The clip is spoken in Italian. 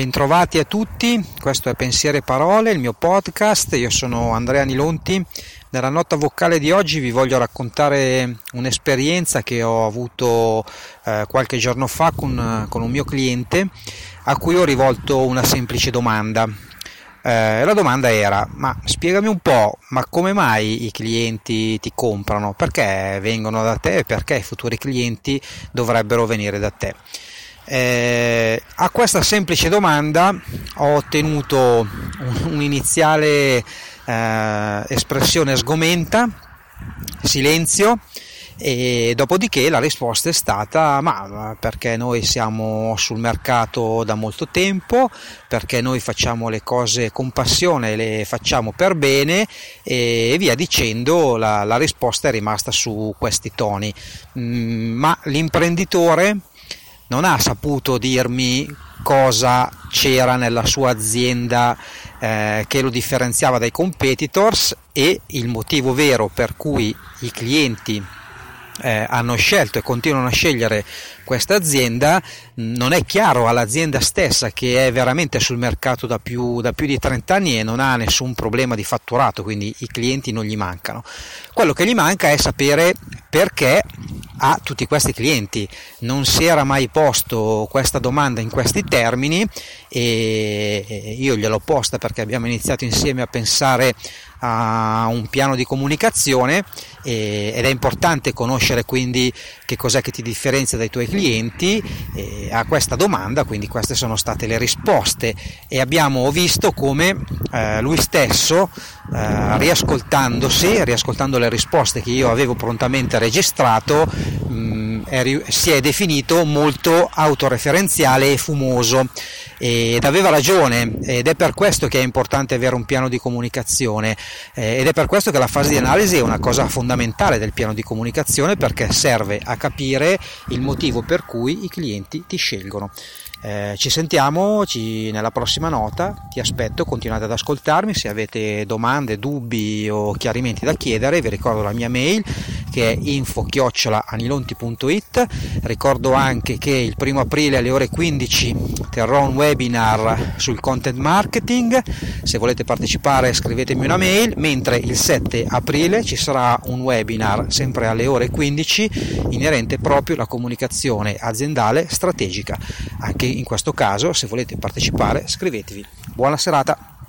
Bentrovati a tutti, questo è Pensieri e Parole, il mio podcast, io sono Andrea Nilonti. Nella nota vocale di oggi vi voglio raccontare un'esperienza che ho avuto eh, qualche giorno fa con, con, un mio cliente a cui ho rivolto una semplice domanda. Eh, la domanda era, ma spiegami un po', ma come mai i clienti ti comprano? Perché vengono da te e perché i futuri clienti dovrebbero venire da te? Eh, a questa semplice domanda ho ottenuto un'iniziale eh, espressione sgomenta, silenzio e dopodiché la risposta è stata ma perché noi siamo sul mercato da molto tempo perché noi facciamo le cose con passione le facciamo per bene e via dicendo la, la risposta è rimasta su questi toni. Mm, ma l'imprenditore non ha saputo dirmi cosa c'era nella sua azienda eh, che lo differenziava dai competitors e il motivo vero per cui i clienti eh, hanno scelto e continuano a scegliere questa azienda, non è chiaro all'azienda stessa che è veramente sul mercato da più, da più di 30 anni e non ha nessun problema di fatturato, quindi i clienti non gli mancano. Quello che gli manca è sapere perché ha tutti questi clienti. Non si era mai posto questa domanda in questi termini e io gliel'ho posta perché abbiamo iniziato insieme a pensare a un piano di comunicazione ed è importante conoscere quindi che cos'è che ti differenzia dai tuoi clienti a questa domanda, quindi queste sono state le risposte e abbiamo visto come eh, lui stesso eh, riascoltandosi, riascoltando le risposte che io avevo prontamente registrato, è, si è definito molto autoreferenziale e fumoso. Ed aveva ragione ed è per questo che è importante avere un piano di comunicazione. Eh, ed è per questo che la fase di analisi è una cosa fondamentale del piano di comunicazione perché serve a capire il motivo per cui i clienti ti scelgono. Eh, ci sentiamo ci, nella prossima nota, ti aspetto, continuate ad ascoltarmi, se avete domande, dubbi o chiarimenti da chiedere vi ricordo la mia mail che è info-anilonti.it ricordo anche che il primo aprile alle ore 15 terrò un webinar sul content marketing se volete partecipare scrivetemi una mail mentre il 7 aprile ci sarà un webinar sempre alle ore 15 inerente proprio alla comunicazione aziendale strategica anche in questo caso se volete partecipare scrivetevi. Buona serata!